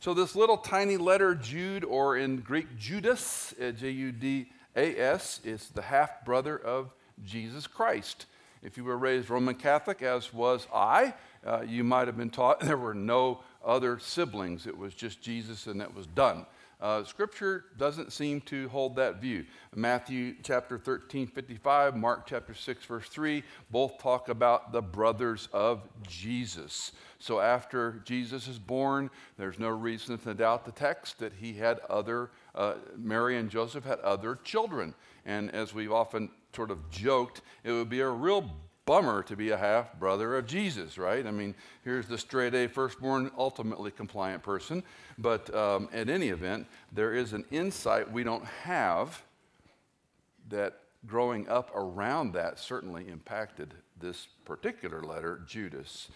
So, this little tiny letter, Jude, or in Greek, Judas, uh, J U D A S, is the half brother of Jesus Christ. If you were raised Roman Catholic, as was I, uh, you might have been taught there were no other siblings. It was just Jesus and that was done. Uh, scripture doesn't seem to hold that view. Matthew chapter 13, 55, Mark chapter 6, verse 3, both talk about the brothers of Jesus. So after Jesus is born, there's no reason to doubt the text that he had other, uh, Mary and Joseph had other children. And as we've often sort of joked, it would be a real bummer to be a half brother of Jesus, right? I mean, here's the straight A firstborn, ultimately compliant person. But um, at any event, there is an insight we don't have that growing up around that certainly impacted this particular letter, Judas.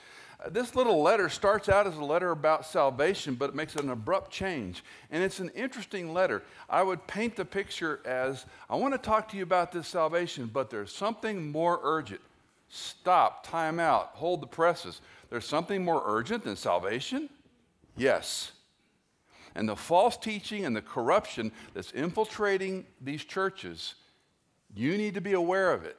Uh, this little letter starts out as a letter about salvation, but it makes an abrupt change. And it's an interesting letter. I would paint the picture as I want to talk to you about this salvation, but there's something more urgent. Stop, time out, hold the presses. There's something more urgent than salvation? Yes. And the false teaching and the corruption that's infiltrating these churches, you need to be aware of it.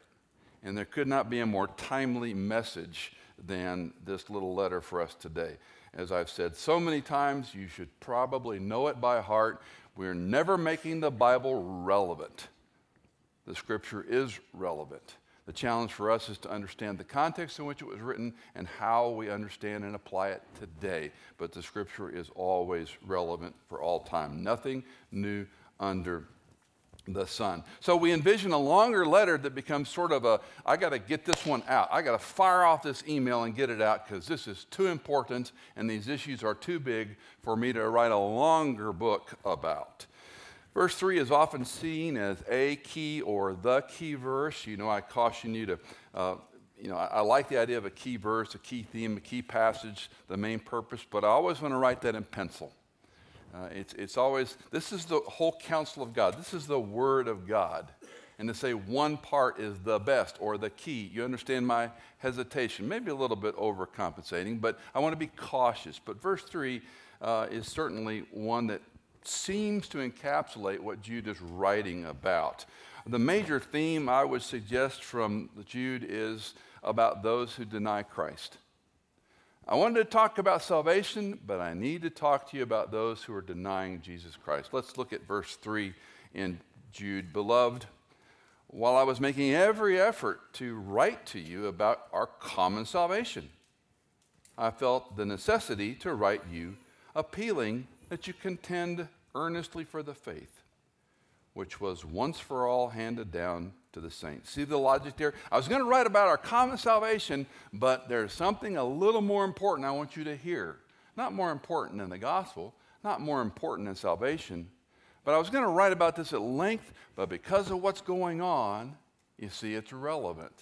And there could not be a more timely message than this little letter for us today. As I've said so many times, you should probably know it by heart. We're never making the Bible relevant. The scripture is relevant. The challenge for us is to understand the context in which it was written and how we understand and apply it today. But the scripture is always relevant for all time. Nothing new under the sun. So we envision a longer letter that becomes sort of a I got to get this one out. I got to fire off this email and get it out because this is too important and these issues are too big for me to write a longer book about. Verse 3 is often seen as a key or the key verse. You know, I caution you to, uh, you know, I, I, like the idea of a key verse, a key theme, a key passage, the main purpose, but I always want to write that in pencil. Uh, it's, it's always, this is the whole counsel of God. This is the Word of God. And to say one part is the best or the key, you understand my hesitation. Maybe a little bit overcompensating, but I want to be cautious. But verse 3 uh, is certainly one that seems to encapsulate what Jude is writing about. The major theme I would suggest from Jude is about those who deny Christ. I wanted to talk about salvation, but I need to talk to you about those who are denying Jesus Christ. Let's look at verse 3 in Jude. Beloved, while I was making every effort to write to you about our common salvation, I felt the necessity to write you appealing that you contend earnestly for the faith which was once for all handed down to the saints. See the logic there? I was going to write about our common salvation, but there's something a little more important I want you to hear. Not more important than the gospel, not more important than salvation, but I was going to write about this at length, but because of what's going on, you see, it's relevant.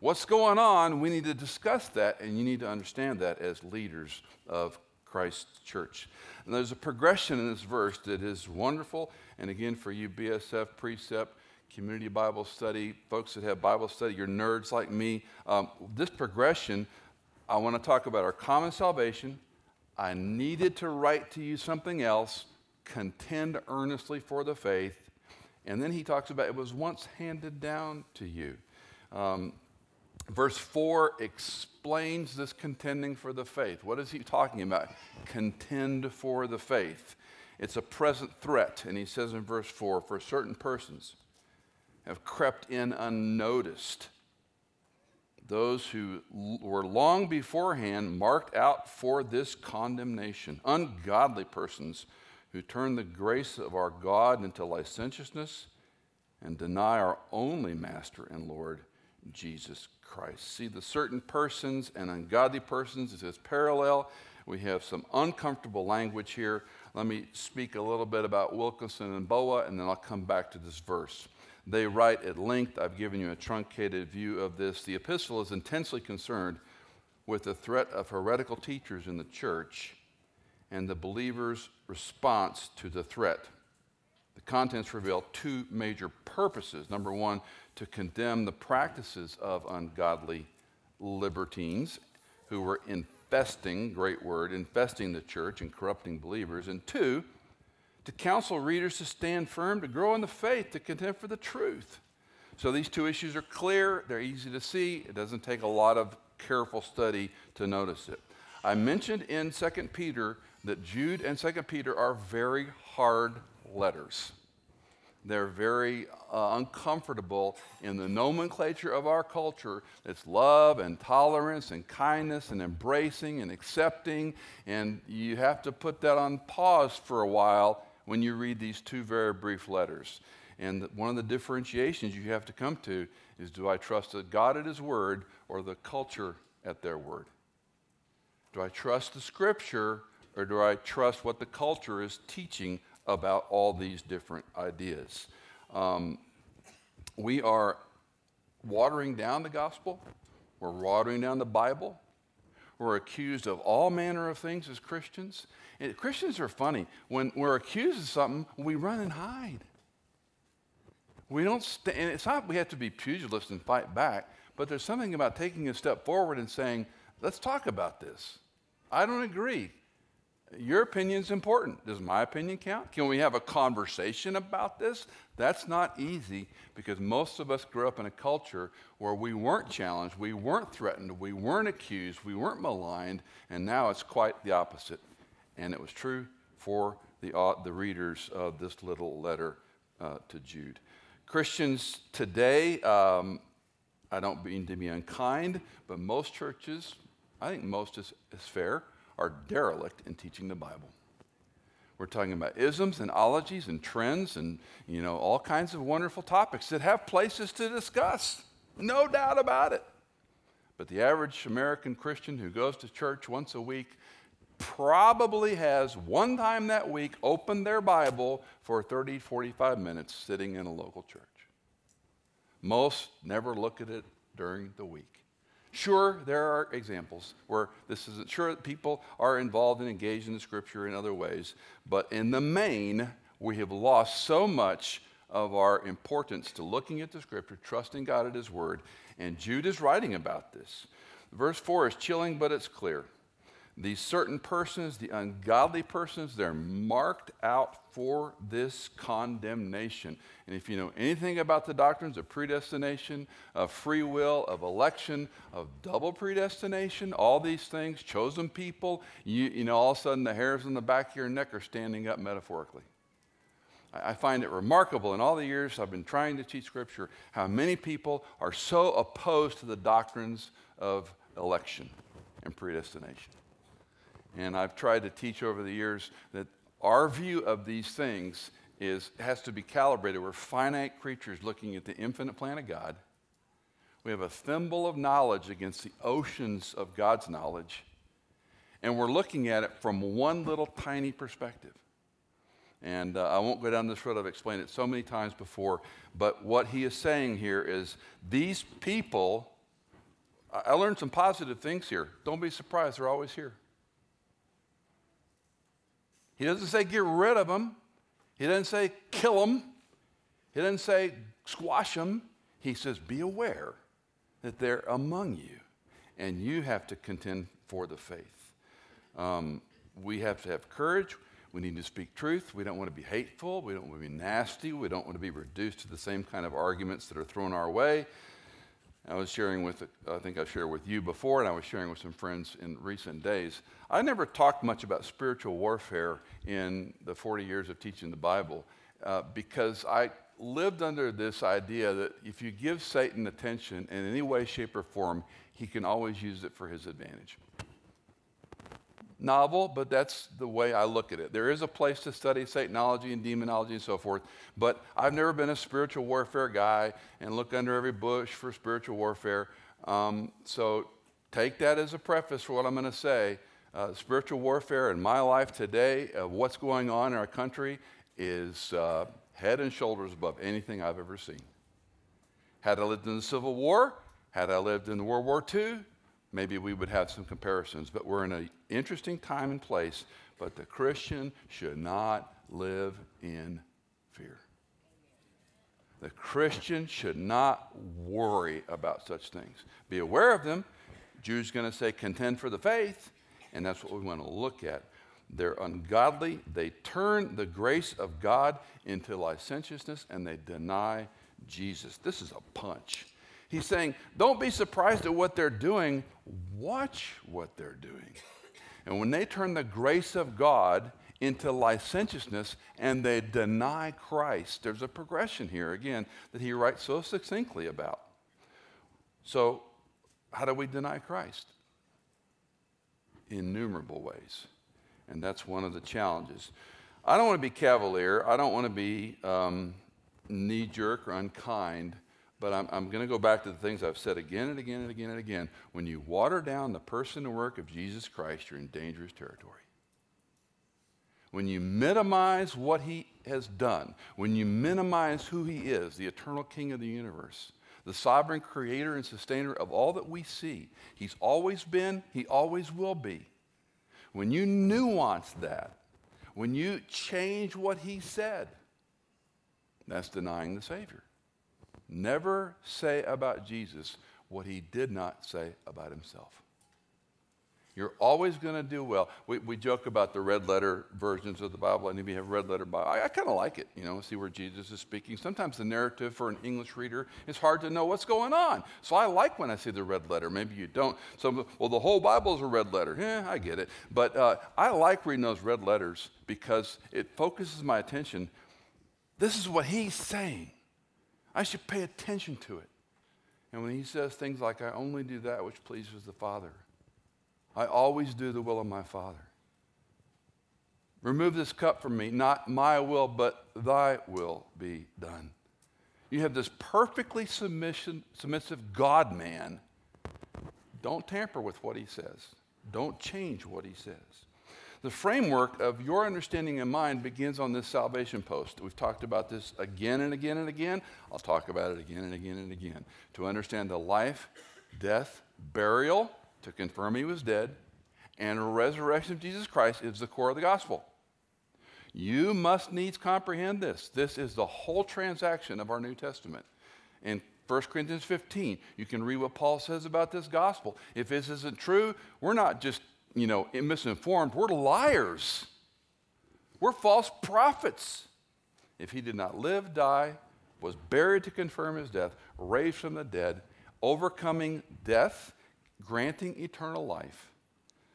What's going on, we need to discuss that, and you need to understand that as leaders of Christ's church. And there's a progression in this verse that is wonderful. And again, for you BSF, Precept, Community Bible Study, folks that have Bible study, you're nerds like me, um, this progression, I want to talk about our common salvation. I needed to write to you something else, contend earnestly for the faith. And then he talks about it was once handed down to you. Um, Verse 4 explains this contending for the faith. What is he talking about? Contend for the faith. It's a present threat. And he says in verse 4 for certain persons have crept in unnoticed. Those who were long beforehand marked out for this condemnation. Ungodly persons who turn the grace of our God into licentiousness and deny our only Master and Lord, Jesus Christ. See, the certain persons and ungodly persons is this parallel. We have some uncomfortable language here. Let me speak a little bit about Wilkinson and Boa, and then I'll come back to this verse. They write at length, I've given you a truncated view of this. The epistle is intensely concerned with the threat of heretical teachers in the church and the believer's response to the threat. The contents reveal two major purposes. Number one, to condemn the practices of ungodly libertines who were infesting, great word, infesting the church and corrupting believers. And two, to counsel readers to stand firm, to grow in the faith, to contend for the truth. So these two issues are clear, they're easy to see. It doesn't take a lot of careful study to notice it. I mentioned in 2 Peter that Jude and 2 Peter are very hard letters. They're very uh, uncomfortable in the nomenclature of our culture. It's love and tolerance and kindness and embracing and accepting. And you have to put that on pause for a while when you read these two very brief letters. And one of the differentiations you have to come to is do I trust God at His word or the culture at their word? Do I trust the scripture or do I trust what the culture is teaching about all these different ideas? Um, we are watering down the gospel, we're watering down the Bible. We're accused of all manner of things as Christians. And Christians are funny. When we're accused of something, we run and hide. We don't, st- and it's not we have to be pugilists and fight back, but there's something about taking a step forward and saying, let's talk about this. I don't agree. Your opinion is important. Does my opinion count? Can we have a conversation about this? That's not easy because most of us grew up in a culture where we weren't challenged, we weren't threatened, we weren't accused, we weren't maligned, and now it's quite the opposite. And it was true for the, uh, the readers of this little letter uh, to Jude. Christians today, um, I don't mean to be unkind, but most churches, I think most is, is fair, are derelict in teaching the Bible. We're talking about isms and ologies and trends and you know all kinds of wonderful topics that have places to discuss. No doubt about it. But the average American Christian who goes to church once a week probably has one time that week opened their Bible for 30, 45 minutes sitting in a local church. Most never look at it during the week. Sure, there are examples where this isn't sure people are involved and engaged in the scripture in other ways, but in the main, we have lost so much of our importance to looking at the scripture, trusting God at His word, and Jude is writing about this. Verse 4 is chilling, but it's clear. These certain persons, the ungodly persons, they're marked out for this condemnation. And if you know anything about the doctrines of predestination, of free will, of election, of double predestination, all these things, chosen people, you, you know, all of a sudden the hairs on the back of your neck are standing up metaphorically. I find it remarkable in all the years I've been trying to teach Scripture how many people are so opposed to the doctrines of election and predestination. And I've tried to teach over the years that our view of these things is, has to be calibrated. We're finite creatures looking at the infinite plan of God. We have a thimble of knowledge against the oceans of God's knowledge. And we're looking at it from one little tiny perspective. And uh, I won't go down this road, I've explained it so many times before. But what he is saying here is these people, I learned some positive things here. Don't be surprised, they're always here. He doesn't say get rid of them. He doesn't say kill them. He doesn't say squash them. He says be aware that they're among you and you have to contend for the faith. Um, we have to have courage. We need to speak truth. We don't want to be hateful. We don't want to be nasty. We don't want to be reduced to the same kind of arguments that are thrown our way. I was sharing with, I think I shared with you before, and I was sharing with some friends in recent days. I never talked much about spiritual warfare in the 40 years of teaching the Bible uh, because I lived under this idea that if you give Satan attention in any way, shape, or form, he can always use it for his advantage novel, but that's the way I look at it. There is a place to study Satanology and demonology and so forth, but I've never been a spiritual warfare guy and look under every bush for spiritual warfare. Um, so take that as a preface for what I'm going to say. Uh, spiritual warfare in my life today, uh, what's going on in our country, is uh, head and shoulders above anything I've ever seen. Had I lived in the Civil War, had I lived in World War II, maybe we would have some comparisons. But we're in an interesting time and place. But the Christian should not live in fear. The Christian should not worry about such things. Be aware of them. Jude's going to say, contend for the faith. And that's what we want to look at. They're ungodly. They turn the grace of God into licentiousness and they deny Jesus. This is a punch. He's saying, don't be surprised at what they're doing, watch what they're doing. And when they turn the grace of God into licentiousness and they deny Christ, there's a progression here again that he writes so succinctly about. So, how do we deny Christ? Innumerable ways. And that's one of the challenges. I don't want to be cavalier. I don't want to be um, knee jerk or unkind, but I'm, I'm going to go back to the things I've said again and again and again and again. When you water down the person and work of Jesus Christ, you're in dangerous territory. When you minimize what he has done, when you minimize who he is, the eternal king of the universe, the sovereign creator and sustainer of all that we see, he's always been, he always will be. When you nuance that, when you change what he said, that's denying the Savior. Never say about Jesus what he did not say about himself. You're always going to do well. We, we joke about the red letter versions of the Bible. Any of you have red letter Bible? I, I kind of like it, you know, see where Jesus is speaking. Sometimes the narrative for an English reader is hard to know what's going on. So I like when I see the red letter. Maybe you don't. Well, the whole Bible is a red letter. Yeah, I get it. But uh, I like reading those red letters because it focuses my attention. This is what he's saying. I should pay attention to it. And when he says things like, I only do that which pleases the Father, I always do the will of my Father. Remove this cup from me, not my will, but thy will be done. You have this perfectly submissive God man. Don't tamper with what he says, don't change what he says. The framework of your understanding and mind begins on this salvation post. We've talked about this again and again and again. I'll talk about it again and again and again. To understand the life, death, burial, to confirm he was dead, and resurrection of Jesus Christ is the core of the gospel. You must needs comprehend this. This is the whole transaction of our New Testament. In 1 Corinthians 15, you can read what Paul says about this gospel. If this isn't true, we're not just, you know, misinformed, we're liars. We're false prophets. If he did not live, die, was buried to confirm his death, raised from the dead, overcoming death granting eternal life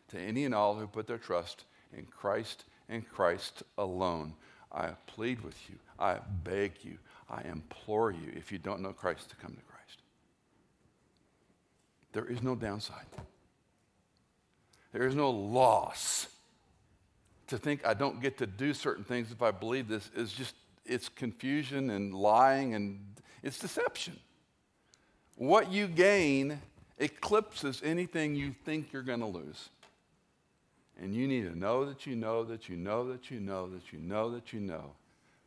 to any and all who put their trust in Christ and Christ alone. I plead with you, I beg you, I implore you, if you don't know Christ, to come to Christ. There is no downside. There is no loss. To think I don't get to do certain things if I believe this is just, it's confusion and lying and it's deception. What you gain eclipses anything you think you're going to lose. And you need to know that you know that you know that you know that you know that you know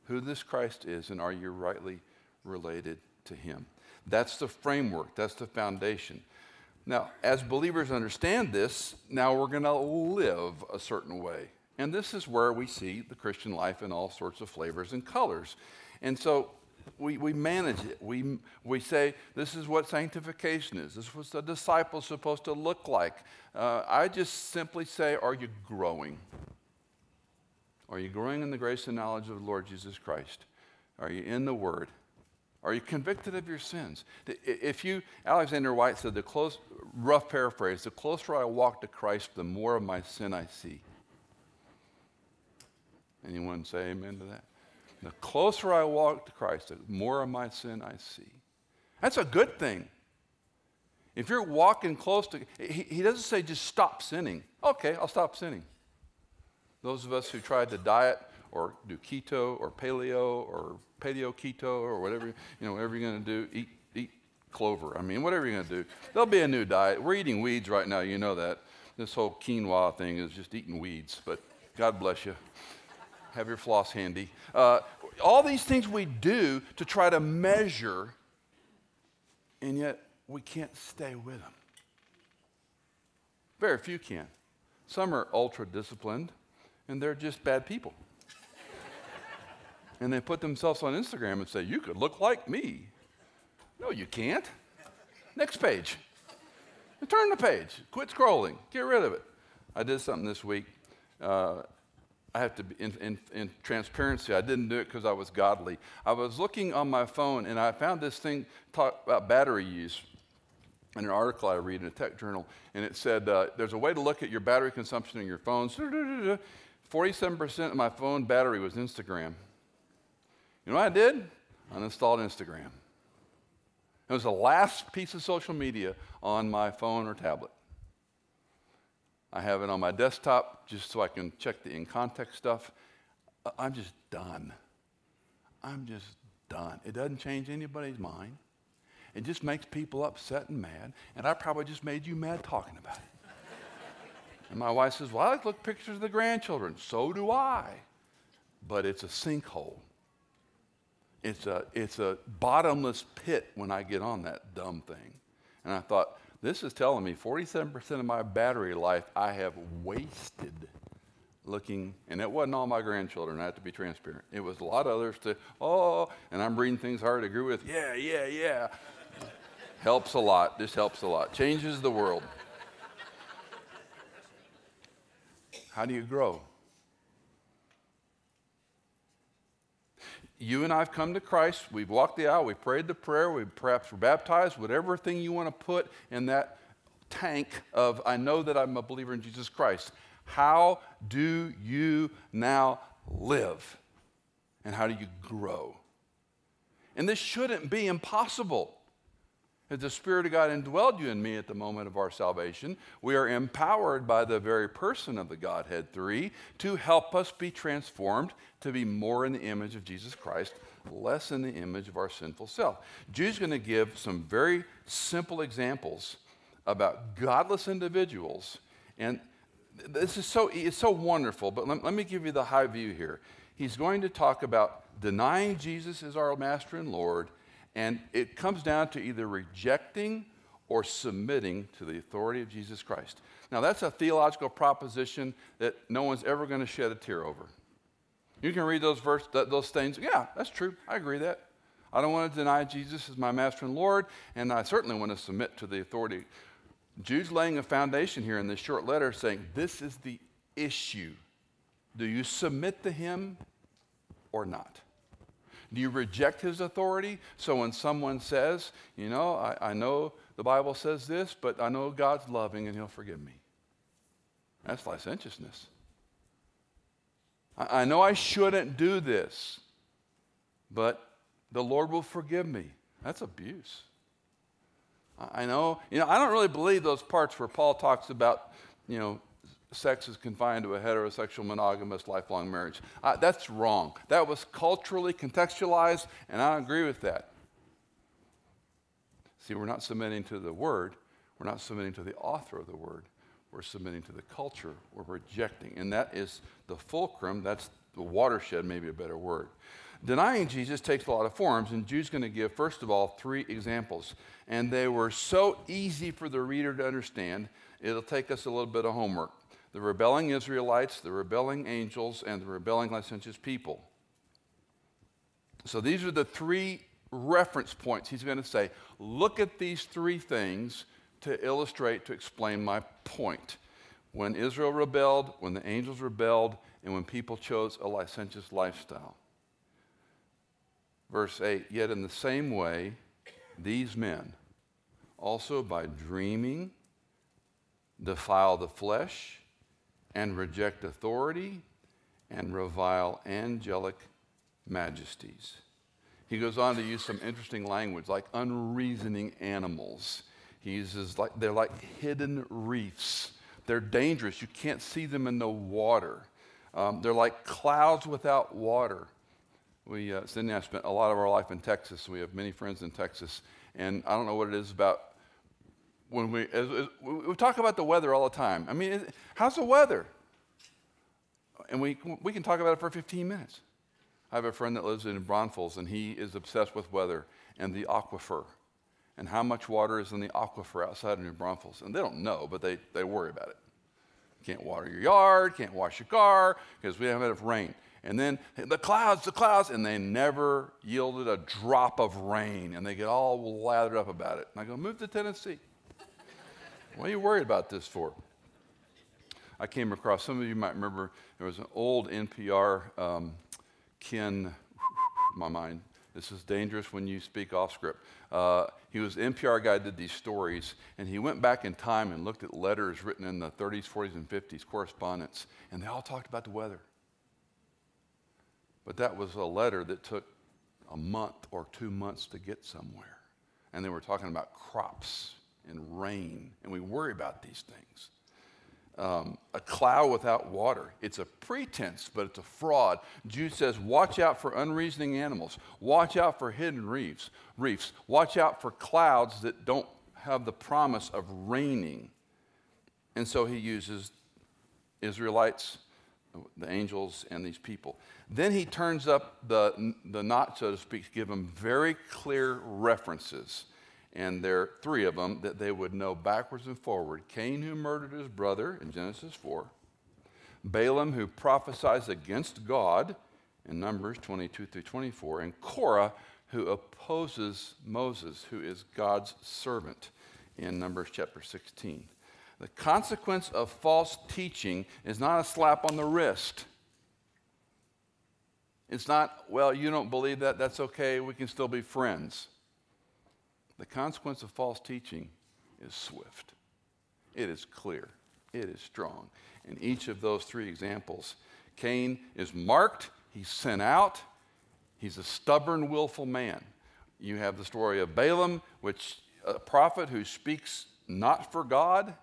who this Christ is and are you rightly related to him. That's the framework, that's the foundation. Now, as believers understand this, now we're going to live a certain way. And this is where we see the Christian life in all sorts of flavors and colors. And so we, we manage it. We, we say, this is what sanctification is. This is what the is supposed to look like. Uh, I just simply say, are you growing? Are you growing in the grace and knowledge of the Lord Jesus Christ? Are you in the Word? Are you convicted of your sins? If you, Alexander Whyte said, the close, rough paraphrase, the closer I walk to Christ, the more of my sin I see. Anyone say amen to that? The closer I walk to Christ, the more of my sin I see. That's a good thing. If you're walking close to, he, he doesn't say just stop sinning. Okay, I'll stop sinning. Those of us who tried to diet or do keto or paleo or paleo keto or whatever, you know, whatever you're going to do, eat, eat clover. I mean, whatever you're going to do. There'll be a new diet. We're eating weeds right now, you know that. This whole quinoa thing is just eating weeds, but God bless you have your floss handy. Uh, all these things we do to try to measure, and yet we can't stay with them. Very few can. Some are ultra disciplined, and they're just bad people. And they put themselves on Instagram and say, You could look like me. No, you can't. Next page. Turn the page. Quit scrolling. Get rid of it. I did something this week. Uh, I have to be in, in, in transparency. I didn't do it because I was godly. I was looking on my phone and I found this thing talk about battery use in an article I read in a tech journal, and it said uh, there's a way to look at your battery consumption in your phone. 47% of my phone battery was Instagram. You know what I did? I uninstalled Instagram. It was the last piece of social media on my phone or tablet. I have it on my desktop just so I can check the in context stuff. I'm just done. I'm just done. It doesn't change anybody's mind. It just makes people upset and mad. And I probably just made you mad talking about it. and my wife says, Well, I like look pictures of the grandchildren. So do I. But it's a sinkhole. It's a, it's a bottomless pit when I get on that dumb thing. And I thought, this is telling me 47% of my battery life I have wasted looking, and it wasn't all my grandchildren, I have to be transparent. It was a lot of others to, oh, and I'm reading things hard to agree with. Yeah, yeah, yeah. helps a lot. This helps a lot. Changes the world. How do you grow? You and I have come to Christ. We've walked the aisle. We've prayed the prayer. We've perhaps were baptized. Whatever thing you want to put in that tank of, I know that I'm a believer in Jesus Christ. How do you now live? And how do you grow? And this shouldn't be impossible. If the Spirit of God indwelled you and me at the moment of our salvation, we are empowered by the very person of the Godhead three to help us be transformed to be more in the image of Jesus Christ, less in the image of our sinful self. Jude's going to give some very simple examples about godless individuals. And this is so, it's so wonderful, but let, let me give you the high view here. He's going to talk about denying Jesus as our master and Lord and it comes down to either rejecting or submitting to the authority of Jesus Christ. Now, that's a theological proposition that no one's ever going to shed a tear over. You can read those verses, those things. Yeah, that's true. I agree that. I don't want to deny Jesus as my master and Lord, and I certainly want to submit to the authority. Jude's laying a foundation here in this short letter saying, This is the issue. Do you submit to him or not? Do you reject his authority? So when someone says, you know, I, I know the Bible says this, but I know God's loving and he'll forgive me. That's licentiousness. I, I know I shouldn't do this, but the Lord will forgive me. That's abuse. I know, you know, I don't really believe those parts where Paul talks about, you know, sex is confined to a heterosexual monogamous lifelong marriage. Uh, that's wrong. That was culturally contextualized, and I agree with that. See, we're not submitting to the word, we're not submitting to the author of the word, we're submitting to the culture, we're rejecting. And that is the fulcrum, that's the watershed, maybe a better word. Denying Jesus takes a lot of forms, and Jude's going to give, first of all, three examples. And they were so easy for the reader to understand, it'll take us a little bit of homework the rebelling Israelites, the rebelling angels, and the rebelling licentious people. So these are the three reference points he's going to say. Look at these three things to illustrate, to explain my point. When Israel rebelled, when the angels rebelled, and when people chose a licentious lifestyle. Verse 8 Yet in the same way, these men, also by dreaming, defile the flesh and reject authority and revile angelic majesties. He goes on to use some interesting language like unreasoning animals. He uses like they're like hidden reefs. They're dangerous. You can't see them in the water. Um, they're like clouds without water. We, uh, Cindy and I spent a lot of our life in Texas. We have many friends in Texas. And I don't know what it is about when we, as, as, we talk about the weather all the time. I mean, how's the weather? And we, we can talk about it for 15 minutes. I have a friend that lives in Braunfels, and he is obsessed with weather and the aquifer and how much water is in the aquifer outside of New Braunfels. And they don't know, but they, they worry about it. Can't water your yard, can't wash your car because we haven't had enough rain. And then the clouds, the clouds, and they never yielded a drop of rain, and they get all lathered up about it. And I go, move to Tennessee. What are you worried about this for? I came across, some of you might remember, there was an old NPR um, Ken, my mind, this is dangerous when you speak off script. Uh, he was NPR guy, that did these stories, and he went back in time and looked at letters written in the 30s, 40s, and 50s, correspondence, and they all talked about the weather. But that was a letter that took a month or two months to get somewhere. And they were talking about crops and rain, and we worry about these things. Um, a cloud without water. It's a pretense, but it's a fraud. Jude says, watch out for unreasoning animals. Watch out for hidden reefs. Reefs. Watch out for clouds that don't have the promise of raining. And so he uses Israelites, the angels, and these people. Then he turns up the, the knot, so to speak, to give them very clear references and there are three of them that they would know backwards and forward Cain, who murdered his brother in Genesis 4, Balaam, who prophesies against God in Numbers 22 through 24, and Korah, who opposes Moses, who is God's servant in Numbers chapter 16. The consequence of false teaching is not a slap on the wrist. It's not, well, you don't believe that, that's okay, we can still be friends. The consequence of false teaching is swift, it is clear, it is strong. In each of those three examples, Cain is marked, he's sent out, he's a stubborn, willful man. You have the story of Balaam, which a prophet who speaks not for God,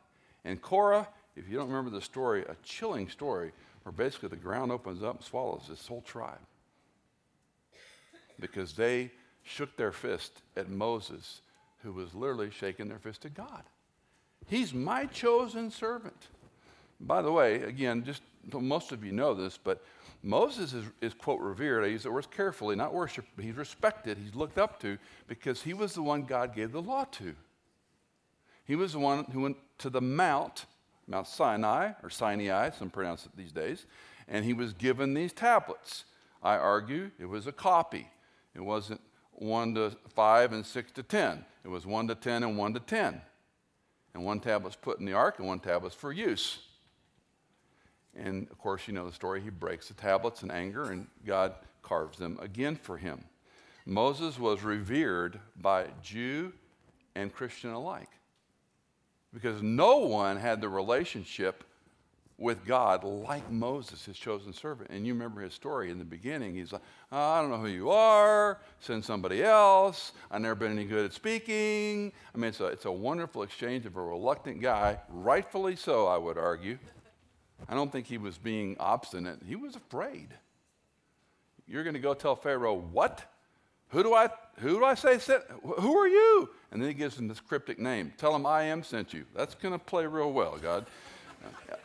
and Korah, if you don't remember the story, a chilling story where basically the ground opens up and swallows this whole tribe. Because they shook their fist at Moses who was literally shaking their fist at God. He's my chosen servant. By the way, again, just most of you know this, but Moses is, is, quote, revered. I use the words carefully, not worship. He's respected, he's looked up to because he was the one God gave the law to. He was the one who went to the Mount, Mount Sinai, or Sinai, some pronounce it these days, and he was given these tablets. I argue it was a copy. It wasn't 1 to 5 and 6 to 10. It was 1 to 10 and 1 to 10. And one tablet's put in the ark and one tablet's for use. And of course, you know the story. He breaks the tablets in anger and God carves them again for him. Moses was revered by Jew and Christian alike because no one had the relationship with God like Moses, his chosen servant. And you remember his story in the beginning. He's like, oh, I don't know who you are. Send somebody else. I've never been any good at speaking. I mean, it's a, it's a wonderful exchange of a reluctant guy, rightfully so, I would argue. I don't think he was being obstinate. He was afraid. You're going to go tell Pharaoh, what? Who do I, who do I say sent? Who are you? And then he gives him this cryptic name. Tell him I am sent you. That's going to play real well, God.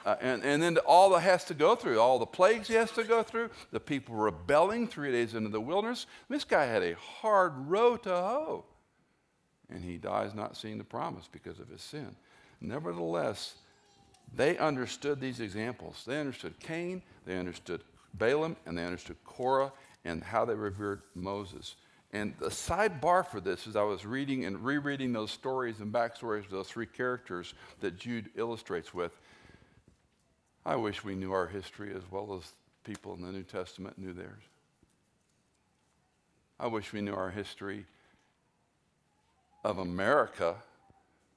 Uh, and, and then all that has to go through, all the plagues he has to go through, the people rebelling three days into the wilderness. This guy had a hard row to hoe. And he dies not seeing the promise because of his sin. Nevertheless, they understood these examples. They understood Cain, they understood Balaam, and they understood Korah and how they revered Moses. And the sidebar for this is I was reading and rereading those stories and backstories of those three characters that Jude illustrates with. I wish we knew our history as well as people in the New Testament knew theirs. I wish we knew our history of America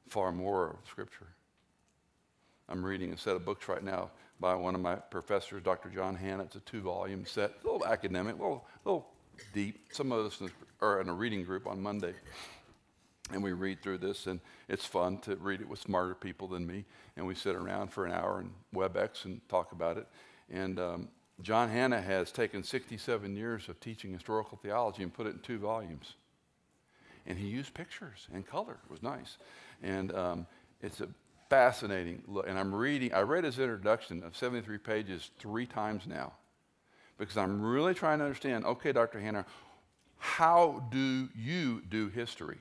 far more of Scripture. I'm reading a set of books right now by one of my professors, Dr. John Hannah. It's a two volume set, a little academic, a little, little deep. Some of us are in a reading group on Monday and we read through this, and it's fun to read it with smarter people than me. And we sit around for an hour and WebEx and talk about it. And um, John Hannah has taken 67 years of teaching historical theology and put it in two volumes. And he used pictures and color. It was nice. And um, it's a fascinating look. And I'm reading, I read his introduction of 73 pages three times now because I'm really trying to understand okay, Dr. Hannah, how do you do history?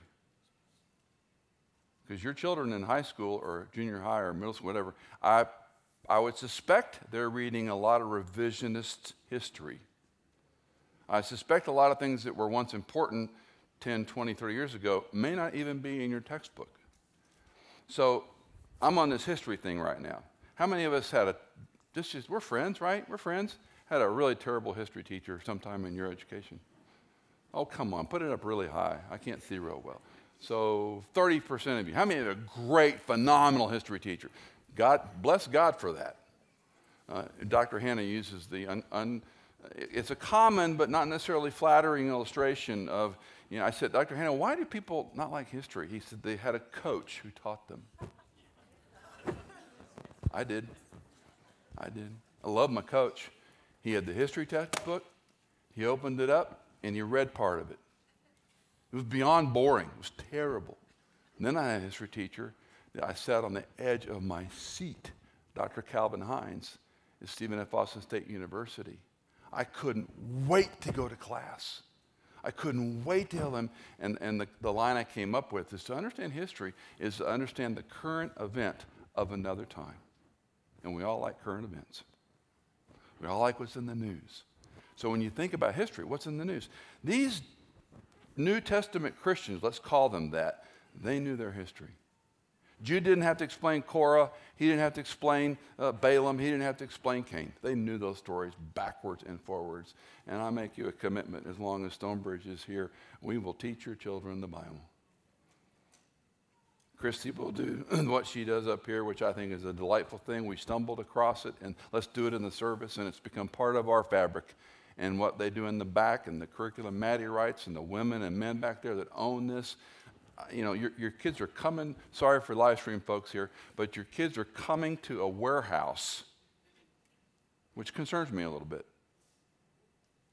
Because your children in high school or junior high or middle school, whatever, I, I would suspect they're reading a lot of revisionist history. I suspect a lot of things that were once important 10, 20, 30 years ago may not even be in your textbook. So I'm on this history thing right now. How many of us had a, just, just we're friends, right? We're friends. Had a really terrible history teacher sometime in your education. Oh, come on, put it up really high. I can't see real well. So 30% of you. How many had a great, phenomenal history teacher? God, bless God for that. Uh, Dr. Hannah uses the, un, un, it's a common but not necessarily flattering illustration of, you know, I said, Dr. Hannah, why do people not like history? He said they had a coach who taught them. I did. I did. I love my coach. He had the history textbook. He opened it up and he read part of it. It was beyond boring. It was terrible. And then I had a history teacher that I sat on the edge of my seat, Dr. Calvin Hines at Stephen F. Austin State University. I couldn't wait to go to class. I couldn't wait to tell him. And, and the, the line I came up with is to understand history is to understand the current event of another time. And we all like current events. We all like what's in the news. So when you think about history, what's in the news? These New Testament Christians, let's call them that, they knew their history. Jude didn't have to explain Korah. He didn't have to explain uh, Balaam. He didn't have to explain Cain. They knew those stories backwards and forwards. And I make you a commitment as long as Stonebridge is here, we will teach your children the Bible. Christy will do what she does up here, which I think is a delightful thing. We stumbled across it, and let's do it in the service, and it's become part of our fabric and what they do in the back and the curriculum Maddie writes and the women and men back there that own this. Uh, you know, your, your kids are coming, sorry for live stream folks here, but your kids are coming to a warehouse, which concerns me a little bit.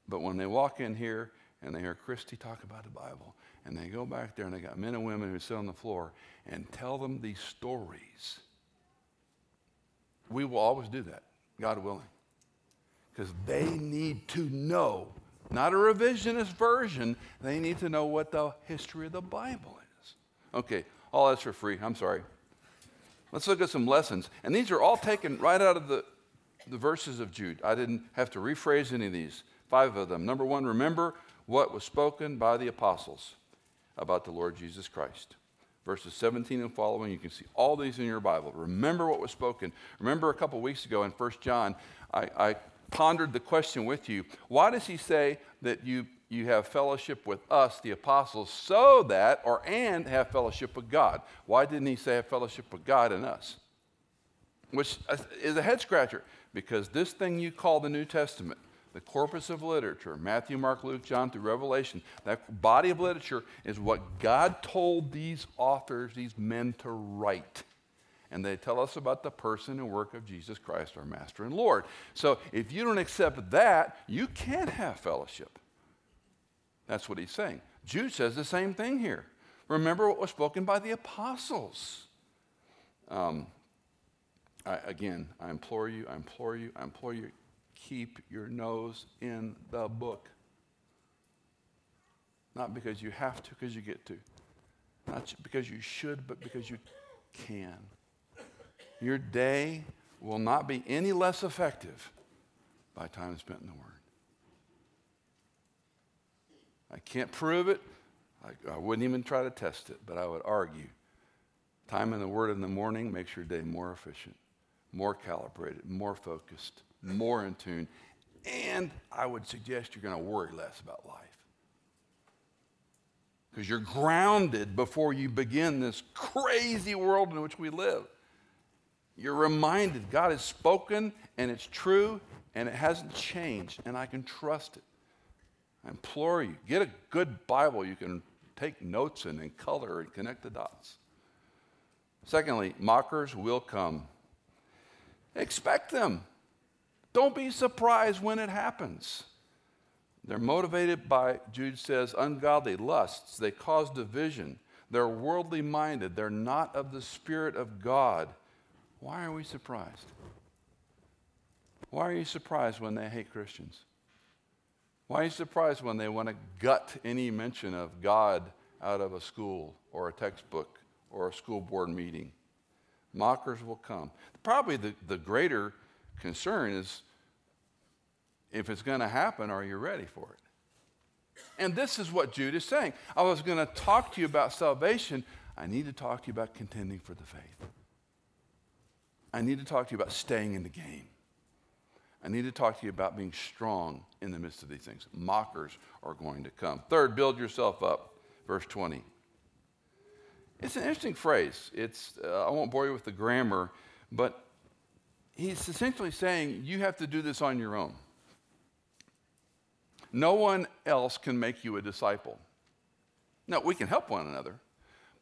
But when they walk in here and they hear Christy talk about the Bible, and they go back there and they got men and women who sit on the floor and tell them these stories, we will always do that, God willing because they need to know, not a revisionist version, they need to know what the history of the Bible is. Okay, all that's for free. I'm sorry. Let's look at some lessons. And these are all taken right out of the, the verses of Jude. I didn't have to rephrase any of these. Five of them. Number one, remember what was spoken by the apostles about the Lord Jesus Christ. Verses 17 and following, you can see all these in your Bible. Remember what was spoken. Remember a couple weeks ago in 1 John, I, I pondered the question with you why does he say that you, you have fellowship with us, the apostles, so that, or and have fellowship with God? Why didn't he say have fellowship with God and us? Which uh, is a head scratcher because this thing you call the New Testament, the corpus of literature, Matthew, Mark, Luke, John through Revelation, that body of literature is what God told these authors, these men to write and they tell us about the person and work of Jesus Christ, our Master and Lord. So if you don't accept that, you can't have fellowship. That's what he's saying. Jude says the same thing here. Remember what was spoken by the apostles. Um, I, again, I implore you, I implore you, I implore you, keep your nose in the book. Not because you have to, because you get to. Not because you should, but because you can your day will not be any less effective by time spent in the Word. I can't prove it. I, I, wouldn't even try to test it, but I would argue time in the Word in the morning makes your day more efficient, more calibrated, more focused, more in tune, and I would suggest you're going to worry less about life. Because you're grounded before you begin this crazy world in which we live you're reminded God has spoken and it's true and it hasn't changed and I can trust it. I implore you, get a good Bible you can take notes in and color and connect the dots. Secondly, mockers will come. Expect them. Don't be surprised when it happens. They're motivated by, Jude says, ungodly lusts. They cause division. They're worldly minded. They're not of the Spirit of God. Why are we surprised? Why are you surprised when they hate Christians? Why are you surprised when they want to gut any mention of God out of a school or a textbook or a school board meeting? Mockers will come. Probably the, the greater concern is if it's going to happen, are you ready for it? And this is what Jude is saying. I was going to talk to you about salvation. I need to talk to you about contending for the faith. I need to talk to you about staying in the game. I need to talk to you about being strong in the midst of these things. Mockers are going to come. Third, build yourself up. Verse 20. It's an interesting phrase. It's, uh, I won't bore you with the grammar, but he's essentially saying you have to do this on your own. No one else can make you a disciple. Now, we can help one another,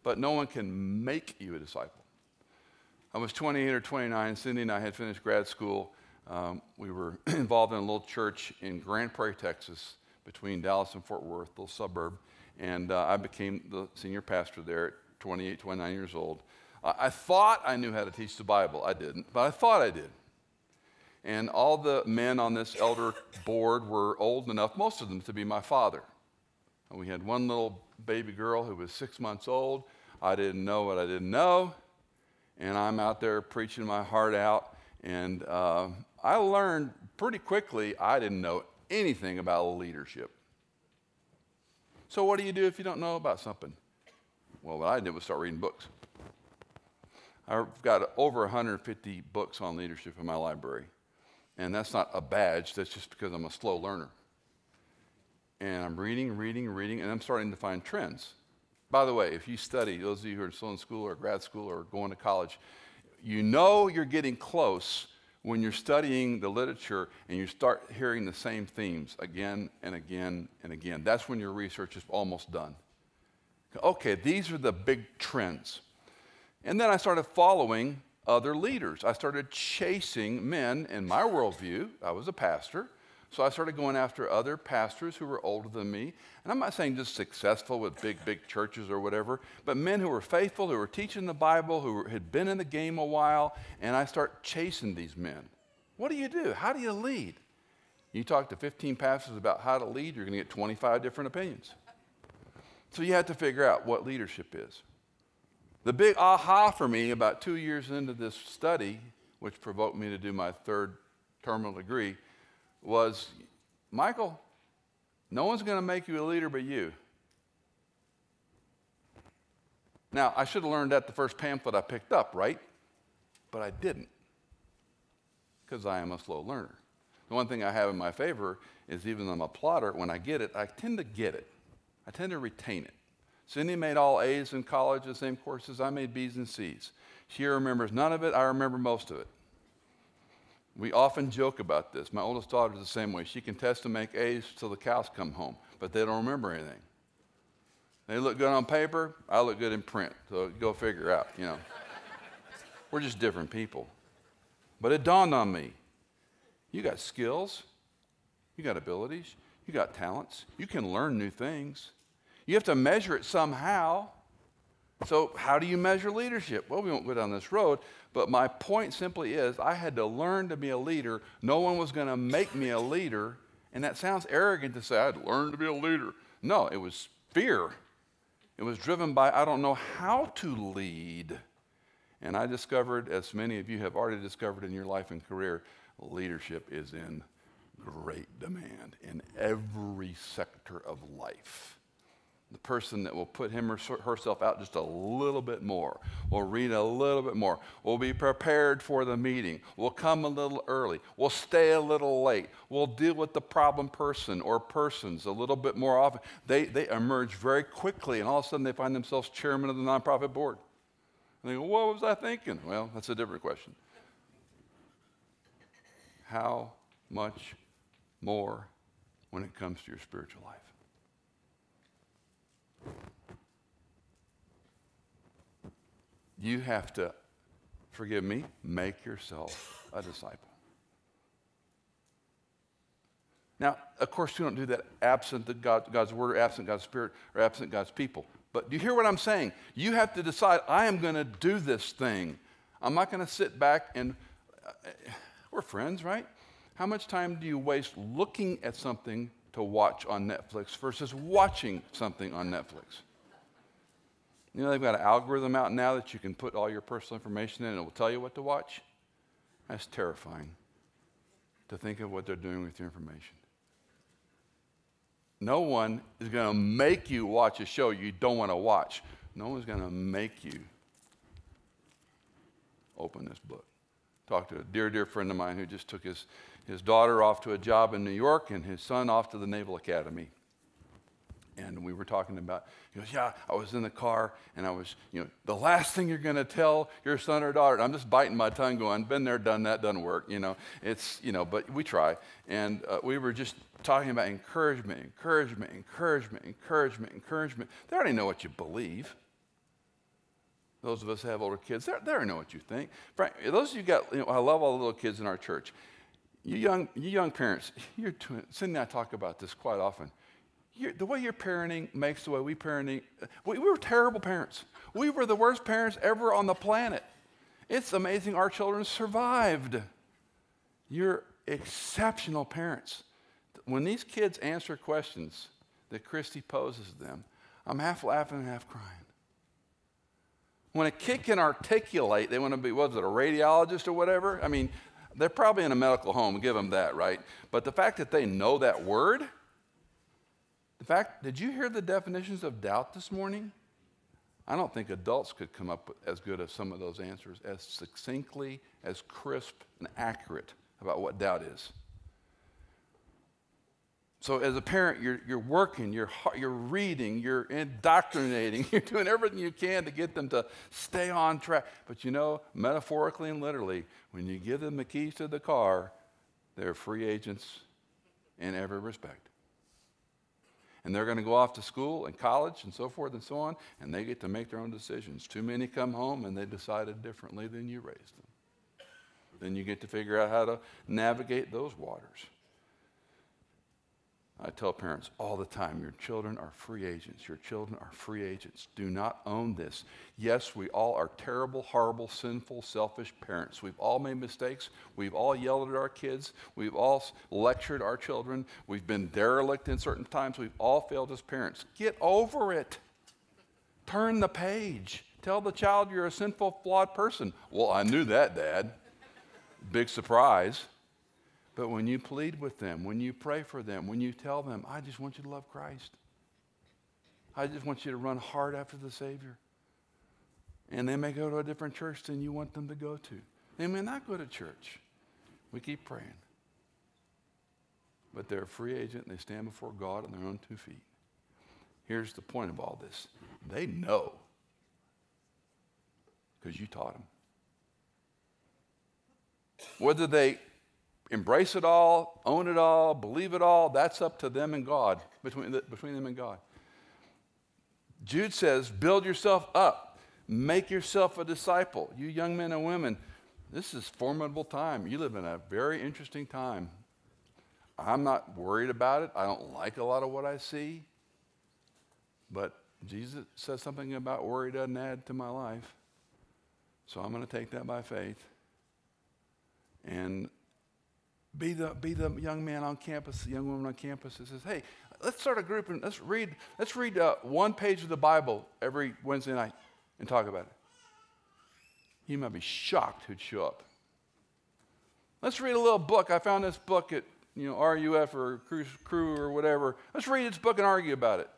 but no one can make you a disciple. I was 28 or 29. Cindy and I had finished grad school. Um, we were involved in a little church in Grand Prairie, Texas, between Dallas and Fort Worth, little suburb. And uh, I became the senior pastor there at 28, 29 years old. I thought I knew how to teach the Bible. I didn't, but I thought I did. And all the men on this elder board were old enough, most of them, to be my father. And we had one little baby girl who was six months old. I didn't know what I didn't know. And I'm out there preaching my heart out. And uh, I learned pretty quickly I didn't know anything about leadership. So, what do you do if you don't know about something? Well, what I did was start reading books. I've got over 150 books on leadership in my library. And that's not a badge, that's just because I'm a slow learner. And I'm reading, reading, reading, and I'm starting to find trends. By the way, if you study, those of you who are still in school or grad school or going to college, you know you're getting close when you're studying the literature and you start hearing the same themes again and again and again. That's when your research is almost done. Okay, these are the big trends. And then I started following other leaders. I started chasing men in my worldview. I was a pastor. So I started going after other pastors who were older than me. And I'm not saying just successful with big, big churches or whatever, but men who were faithful, who were teaching the Bible, who had been in the game a while. And I start chasing these men. What do you do? How do you lead? You talk to 15 pastors about how to lead, you're going to get 25 different opinions. So you have to figure out what leadership is. The big aha for me about two years into this study, which provoked me to do my third terminal degree, was Michael, no one's going to make you a leader but you. Now, I should have learned that the first pamphlet I picked up, right? But I didn't, because I am a slow learner. The one thing I have in my favor is even though I'm a plotter, when I get it, I tend to get it. I tend to retain it. Cindy made all A's in college, the same courses. I made B's and C's. She remembers none of it. I remember most of it. We often joke about this. My oldest daughter is the same way. She can test and make A's till the cows come home, but they don't remember anything. They look good on paper. I look good in print. So go figure out, you know. We're just different people. But it dawned on me you got skills, you got abilities, you got talents, you can learn new things. You have to measure it somehow. So, how do you measure leadership? Well, we won't go down this road, but my point simply is I had to learn to be a leader. No one was going to make me a leader. And that sounds arrogant to say I'd learn to be a leader. No, it was fear. It was driven by I don't know how to lead. And I discovered, as many of you have already discovered in your life and career, leadership is in great demand in every sector of life the person that will put him or herself out just a little bit more, will read a little bit more, will be prepared for the meeting, will come a little early, will stay a little late, will deal with the problem person or persons a little bit more often. They, they emerge very quickly, and all of a sudden they find themselves chairman of the nonprofit board. And they go, What was I thinking? Well, that's a different question. How much more when it comes to your spiritual life? You have to, forgive me, make yourself a disciple. Now, of course, we don't do that absent the God, God's word, absent God's spirit, or absent God's people. But do you hear what I'm saying? You have to decide, I am going to do this thing. I'm not going to sit back and, uh, we're friends, right? How much time do you waste looking at something to watch on Netflix versus watching something on Netflix? You know, they've got an algorithm out now that you can put all your personal information in and it will tell you what to watch. That's terrifying to think of what they're doing with your information. No one is going to make you watch a show you don't want to watch. No one's going to make you open this book. Talked to a dear, dear friend of mine who just took his, his daughter off to a job in New York and his son off to the Naval Academy. And we were talking about, he goes, Yeah, I was in the car and I was, you know, the last thing you're going to tell your son or daughter, I'm just biting my tongue going, Been there, done that, doesn't work, you know. It's, you know, but we try. And uh, we were just talking about encouragement, encouragement, encouragement, encouragement, encouragement. They already know what you believe. Those of us who have older kids, they, already know what you think. Frank, those of you got, you know, I love all the little kids in our church. You young, you young parents, you're Cindy and I talk about this quite often. The way you're parenting makes the way we parenting. We, we were terrible parents. We were the worst parents ever on the planet. It's amazing our children survived. You're exceptional parents. When these kids answer questions that Christy poses them, I'm half laughing and half crying. When a kid can articulate, they want to be, was it a radiologist or whatever? I mean, they're probably in a medical home, give them that, right? But the fact that they know that word, fact, did you hear the definitions of doubt this morning? I don't think adults could come up with as good as some of those answers, as succinctly, as crisp, and accurate about what doubt is. So, as a parent, you're, you're working, you're, you're reading, you're indoctrinating, you're doing everything you can to get them to stay on track. But you know, metaphorically and literally, when you give them the keys to the car, they're free agents in every respect. And they're going to go off to school and college and so forth and so on, and they get to make their own decisions. Too many come home and they decided differently than you raised them. Then you get to figure out how to navigate those waters. I tell parents all the time your children are free agents. Your children are free agents. Do not own this. Yes, we all are terrible, horrible, sinful, selfish parents. We've all made mistakes. We've all yelled at our kids. We've all lectured our children. We've been derelict in certain times. We've all failed as parents. Get over it. Turn the page. Tell the child you're a sinful, flawed person. Well, I knew that, Dad. Big surprise. But when you plead with them, when you pray for them, when you tell them, I just want you to love Christ, I just want you to run hard after the Savior. And they may go to a different church than you want them to go to. They may not go to church. We keep praying. But they're a free agent they stand before God on their own two feet. Here's the point of all this they know because you taught them. Whether they embrace it all, own it all, believe it all, that's up to them and God, between, the, between them and God. Jude says, build yourself up, make yourself a disciple. You young men and women, this is formidable time. You live in a very interesting time. I'm not worried about it. I don't like a lot of what I see. But Jesus says something about worry doesn't add to my life. So I'm going to take that by faith. And be the, be the young man on campus, the young woman on campus that says, hey, let's start a group and let's read, let's read uh, one page of the Bible every Wednesday night and talk about it. You might be shocked who'd show up. Let's read a little book. I found this book at you know RUF or Cru or whatever. Let's read this book and argue about it.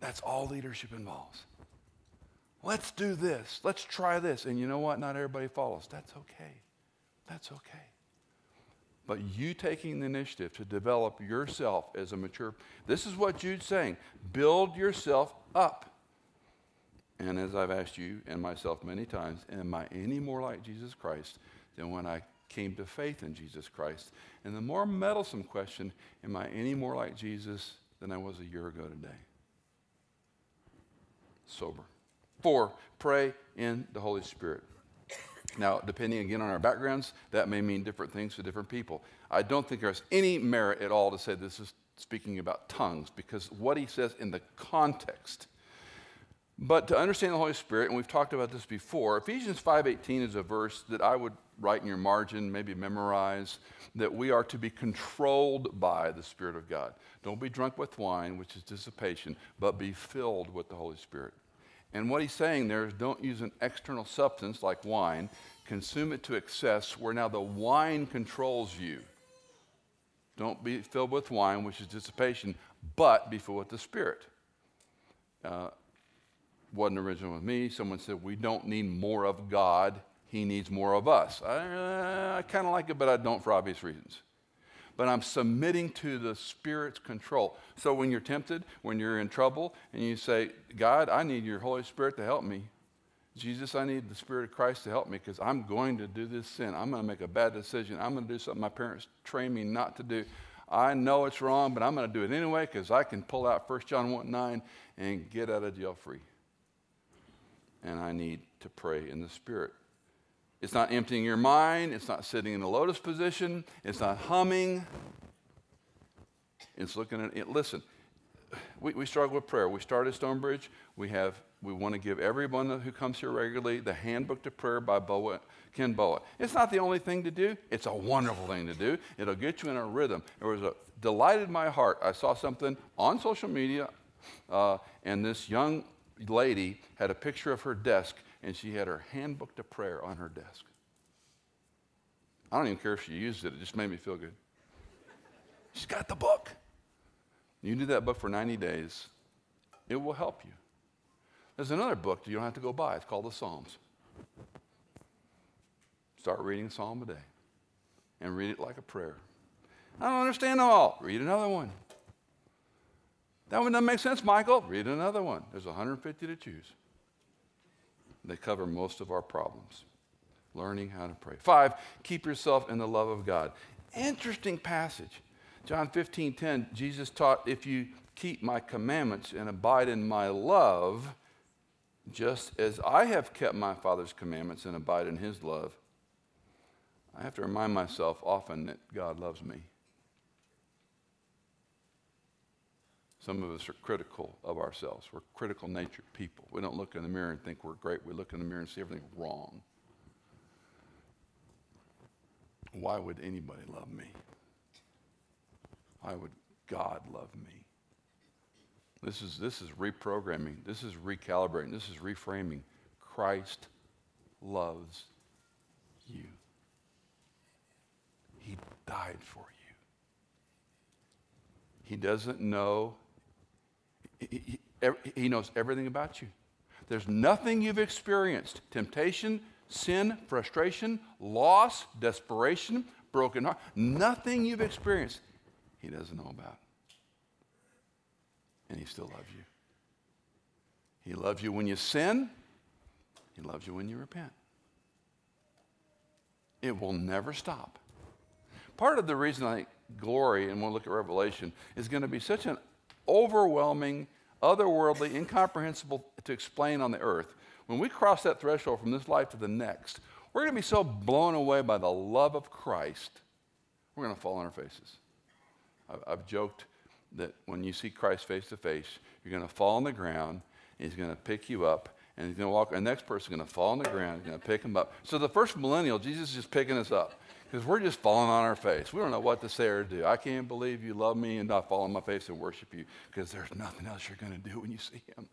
That's all leadership involves. Let's do this. Let's try this. And you know what? Not everybody follows. That's okay. That's okay. But you taking the initiative to develop yourself as a mature, this is what Jude's saying build yourself up. And as I've asked you and myself many times, am I any more like Jesus Christ than when I came to faith in Jesus Christ? And the more meddlesome question, am I any more like Jesus than I was a year ago today? Sober. Four, pray in the Holy Spirit. Now, depending again on our backgrounds, that may mean different things to different people. I don't think there's any merit at all to say this is speaking about tongues because what he says in the context. But to understand the Holy Spirit, and we've talked about this before, Ephesians 5:18 is a verse that I would write in your margin, maybe memorize, that we are to be controlled by the Spirit of God. Don't be drunk with wine, which is dissipation, but be filled with the Holy Spirit. And what he's saying there is don't use an external substance like wine, consume it to excess, where now the wine controls you. Don't be filled with wine, which is dissipation, but be filled with the Spirit. Uh, wasn't original with me. Someone said, We don't need more of God, He needs more of us. I, I kind of like it, but I don't for obvious reasons. But I'm submitting to the Spirit's control. So when you're tempted, when you're in trouble, and you say, God, I need your Holy Spirit to help me. Jesus, I need the Spirit of Christ to help me because I'm going to do this sin. I'm going to make a bad decision. I'm going to do something my parents trained me not to do. I know it's wrong, but I'm going to do it anyway because I can pull out 1 John 1 9 and get out of jail free. And I need to pray in the Spirit. It's not emptying your mind, it's not sitting in a lotus position, it's not humming. It's looking at it. Listen, we, we struggle with prayer. We started Stonebridge. We have we want to give everyone who comes here regularly the handbook to prayer by Boa, Ken Boa. It's not the only thing to do. It's a wonderful thing to do. It'll get you in a rhythm. It was a delighted my heart. I saw something on social media, uh, and this young lady had a picture of her desk, and she had her handbook to prayer on her desk. I don't even care if she used it. It just made me feel good. She's got the book. You do that book for 90 days, it will help you. There's another book that you don't have to go buy. It's called the Psalms. Start reading psalm a day and read it like a prayer. I don't understand them all. Read another one. That one doesn't make sense, Michael. Read another one. There's 150 to choose. They cover most of our problems. Learning how to pray. Five, keep yourself in the love of God. Interesting passage. John 15, 10, Jesus taught, if you keep my commandments and abide in my love, just as I have kept my Father's commandments and abide in his love, I have to remind myself often that God loves me. Some of us are critical of ourselves. We're critical natured people. We don't look in the mirror and think we're great. We look in the mirror and see everything wrong. Why would anybody love me? Why would God love me? This is, this is reprogramming. This is recalibrating. This is reframing. Christ loves you. He died for you. He doesn't know, he, he, he knows everything about you. There's nothing you've experienced temptation, sin, frustration, loss, desperation, broken heart nothing you've experienced he doesn't know about and He still loves you. He loves you when you sin, He loves you when you repent. It will never stop. Part of the reason I glory and we'll look at Revelation is going to be such an overwhelming, otherworldly, incomprehensible to explain on the earth. When we cross that threshold from this life to the next, we're going to be so blown away by the love of Christ, we're going to fall on our faces. I've, I've joked that when you see Christ face to face, you're going to fall on the ground, and he's going to pick you up, and he's going to walk, the next person's going to fall on the ground, he's going to pick him up. So the first millennial, Jesus is just picking us up because we're just falling on our face. We don't know what to say or do. I can't believe you love me and not fall on my face and worship you because there's nothing else you're going to do when you see him.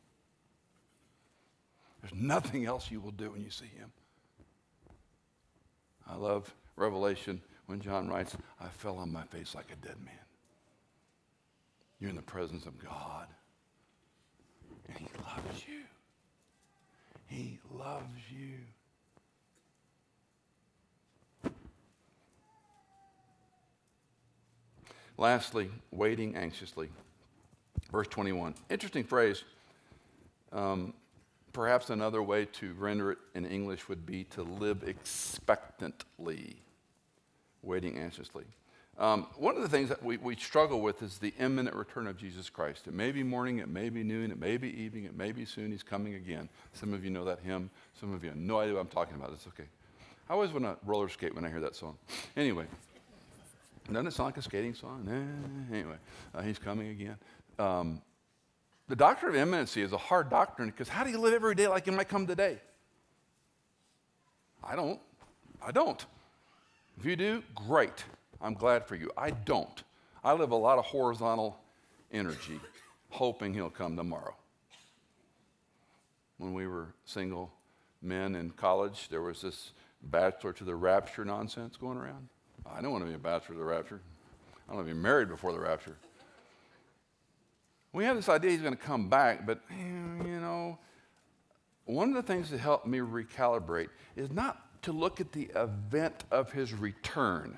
There's nothing else you will do when you see him. I love Revelation when John writes, I fell on my face like a dead man. You're in the presence of God. And He loves you. He loves you. Lastly, waiting anxiously. Verse 21. Interesting phrase. Um, perhaps another way to render it in English would be to live expectantly, waiting anxiously. Um, one of the things that we, we struggle with is the imminent return of Jesus Christ. It may be morning, it may be noon, it may be evening, it may be soon. He's coming again. Some of you know that hymn. Some of you have no idea what I'm talking about. It's okay. I always want to roller skate when I hear that song. Anyway, doesn't it sound like a skating song? Eh, anyway, uh, he's coming again. Um, the doctrine of imminency is a hard doctrine because how do you live every day like it might come today? I don't. I don't. If you do, great. I'm glad for you. I don't. I live a lot of horizontal energy, hoping he'll come tomorrow. When we were single men in college, there was this bachelor to the rapture nonsense going around. I don't want to be a bachelor of the rapture. I don't want to be married before the rapture. We have this idea he's going to come back, but eh, you know, one of the things that helped me recalibrate is not to look at the event of his return.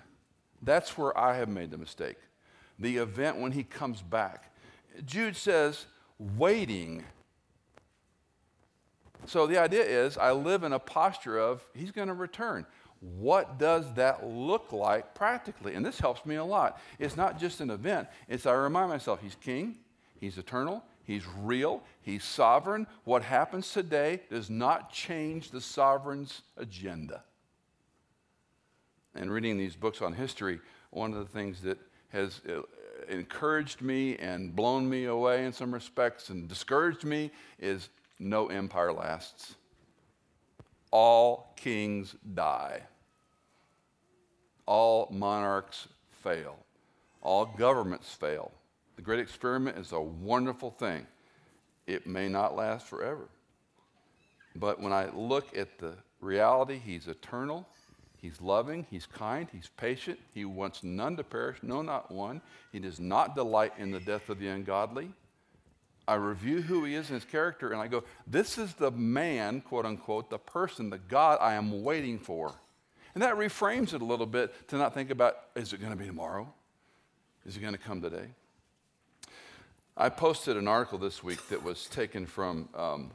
That's where I have made the mistake. The event when he comes back. Jude says, waiting. So the idea is I live in a posture of he's going to return. What does that look like practically? And this helps me a lot. It's not just an event, it's I remind myself he's king, he's eternal, he's real, he's sovereign. What happens today does not change the sovereign's agenda. And reading these books on history, one of the things that has uh, encouraged me and blown me away in some respects and discouraged me is no empire lasts. All kings die. All monarchs fail. All governments fail. The great experiment is a wonderful thing. It may not last forever. But when I look at the reality, He's eternal, He's loving, He's kind, He's patient, He wants none to perish, no, not one. He does not delight in the death of the ungodly. I review who he is and his character, and I go, This is the man, quote unquote, the person, the God I am waiting for. And that reframes it a little bit to not think about, is it going to be tomorrow? Is it going to come today? I posted an article this week that was taken from um,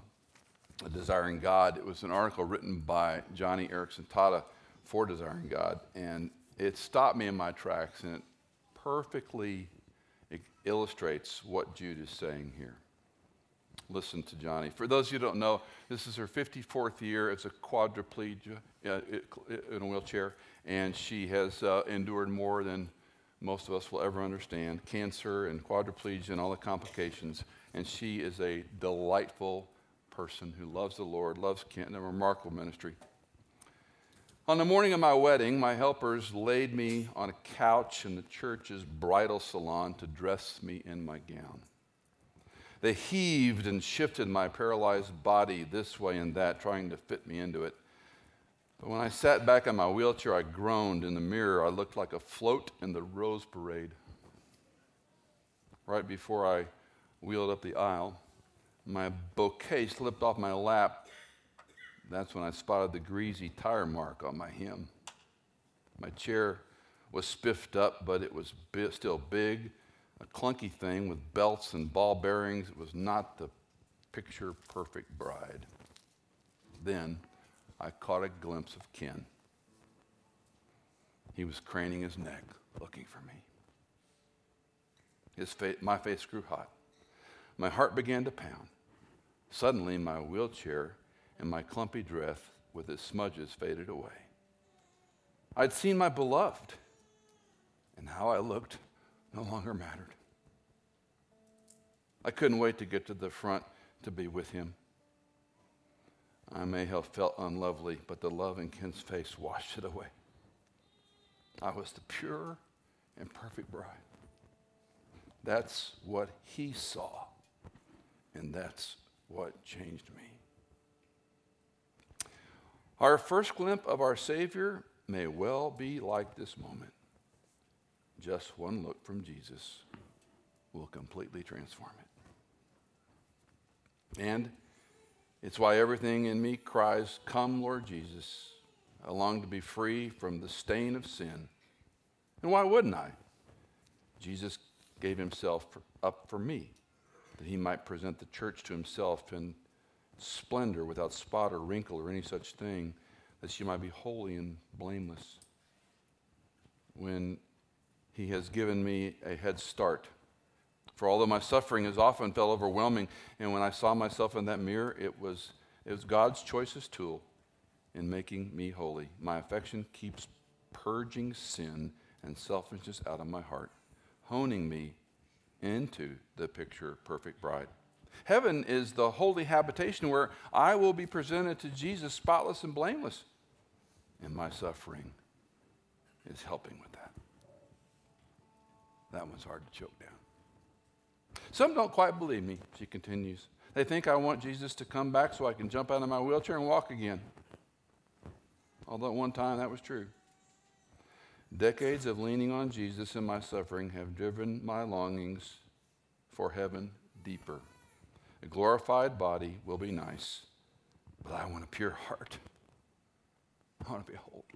Desiring God. It was an article written by Joni Eareckson Tada for Desiring God, and it stopped me in my tracks, and it perfectly illustrates what Jude is saying here. Listen to Joni. For those of you who don't know, this is her 54th year as a quadriplegic uh, in a wheelchair, and she has uh, endured more than most of us will ever understand cancer and quadriplegia and all the complications. And she is a delightful person who loves the Lord, loves Kent, and a remarkable ministry. On the morning of my wedding, my helpers laid me on a couch in the church's bridal salon to dress me in my gown. They heaved and shifted my paralyzed body this way and that, trying to fit me into it. But when I sat back in my wheelchair, I groaned. In the mirror, I looked like a float in the rose parade. Right before I wheeled up the aisle, my bouquet slipped off my lap that's when I spotted the greasy tire mark on my hem. My chair was spiffed up, but it was bi- still big, a clunky thing with belts and ball bearings. It was not the picture perfect bride. Then I caught a glimpse of Ken. He was craning his neck, looking for me. His fa- my face grew hot. My heart began to pound. Suddenly, my wheelchair and my clumpy dress with its smudges faded away. I'd seen my beloved, and how I looked no longer mattered. I couldn't wait to get to the front to be with him. I may have felt unlovely, but the love in Ken's face washed it away. I was the pure and perfect bride. That's what he saw, and that's what changed me. Our first glimpse of our Savior may well be like this moment. Just one look from Jesus will completely transform it. And it's why everything in me cries, Come, Lord Jesus. I long to be free from the stain of sin. And why wouldn't I? Jesus gave himself up for me, that he might present the church to himself and splendor without spot or wrinkle or any such thing, that she might be holy and blameless. When he has given me a head start. For although my suffering has often felt overwhelming, and when I saw myself in that mirror, it was, it was God's choicest tool in making me holy. My affection keeps purging sin and selfishness out of my heart, honing me into the picture perfect bride. Heaven is the holy habitation where I will be presented to Jesus spotless and blameless. And my suffering is helping with that. That one's hard to choke down. Some don't quite believe me, she continues. They think I want Jesus to come back so I can jump out of my wheelchair and walk again. Although at one time that was true. Decades of leaning on Jesus in my suffering have driven my longings for heaven deeper. A glorified body will be nice, but I want a pure heart. I want to be holy.